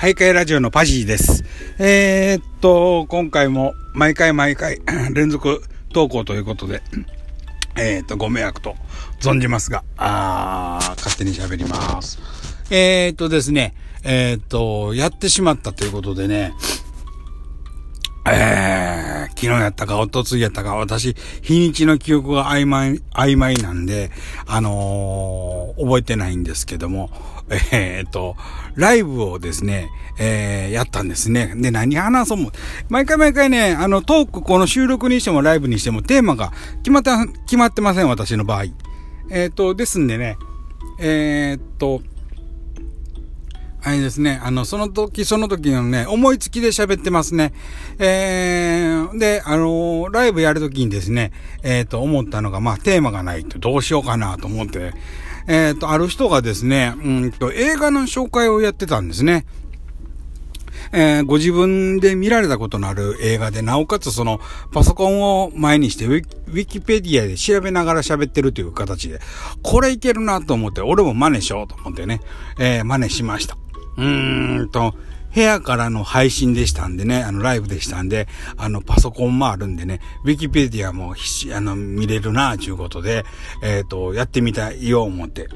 徘徊ラジオのパジーです。えー、っと、今回も毎回毎回連続投稿ということで、えー、っと、ご迷惑と存じますが、あー、勝手に喋ります。えー、っとですね、えっと、やってしまったということでね、えー、昨日やったか、おとついやったか、私、日にちの記憶が曖昧、曖昧なんで、あのー、覚えてないんですけども、えー、っと、ライブをですね、えー、やったんですね。で、何話そうも。毎回毎回ね、あの、トーク、この収録にしてもライブにしてもテーマが決まって、決まってません、私の場合。えっと、ですんでね、えっと、あれですね、あの、その時その時のね、思いつきで喋ってますね。えー、で、あのー、ライブやる時にですね、えっ、ー、と、思ったのが、まあ、テーマがないとどうしようかなと思って、えっ、ー、と、ある人がですね、うんと、映画の紹介をやってたんですね。えー、ご自分で見られたことのある映画で、なおかつそのパソコンを前にしてウィキペディアで調べながら喋ってるという形で、これいけるなと思って、俺も真似しようと思ってね、えー、真似しました。うーんと、部屋からの配信でしたんでね、あの、ライブでしたんで、あの、パソコンもあるんでね、ウィキペディアもあの、見れるな、ちゅうことで、えっ、ー、と、やってみたいよ、思って。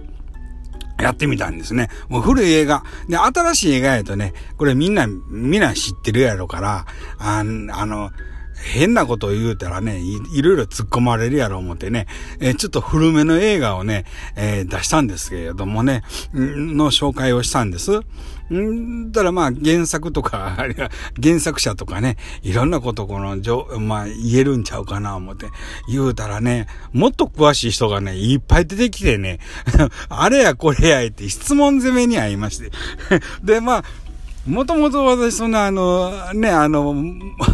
やってみたんですね。もう古い映画。で、新しい映画やとね、これみんな、みんな知ってるやろから、ああの、変なことを言うたらねい、ろいろ突っ込まれるやろ思ってね、えー、ちょっと古めの映画をね、えー、出したんですけれどもね、の紹介をしたんです。んだらまあ原作とか、あるいは原作者とかね、いろんなことこの、まあ言えるんちゃうかな思って言うたらね、もっと詳しい人がね、いっぱい出てきてね、あれやこれやって質問攻めに会いまして。で、まあ、もともと私そんなあの、ね、あの、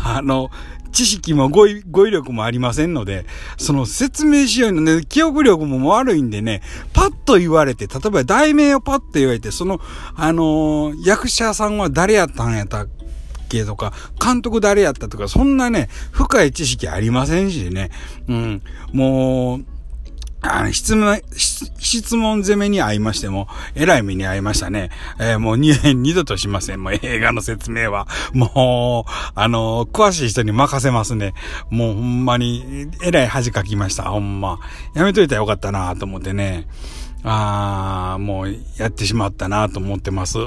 あの、知識も語彙語彙力もありませんので、その説明しようのね、記憶力も悪いんでね、パッと言われて、例えば題名をパッと言われて、その、あのー、役者さんは誰やったんやったっけとか、監督誰やったとか、そんなね、深い知識ありませんしね、うん、もう、あ、質問、質問攻めに会いましても、えらい目に会いましたね。えー、もう二 二度としません。もう映画の説明は。もう、あの、詳しい人に任せますね。もうほんまに、えらい恥かきました。ほんま。やめといたらよかったなと思ってね。ああ、もうやってしまったなと思ってます。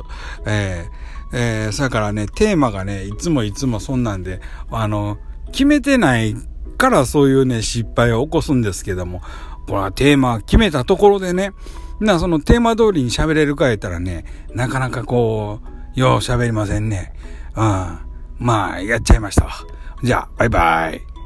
えー、えー、それからね、テーマがね、いつもいつもそんなんで、あの、決めてないからそういうね、失敗を起こすんですけども、これはテーマ決めたところでね、な、そのテーマ通りに喋れるか言ったらね、なかなかこう、よう喋りませんね。うん。まあ、やっちゃいましたわ。じゃあ、バイバイ。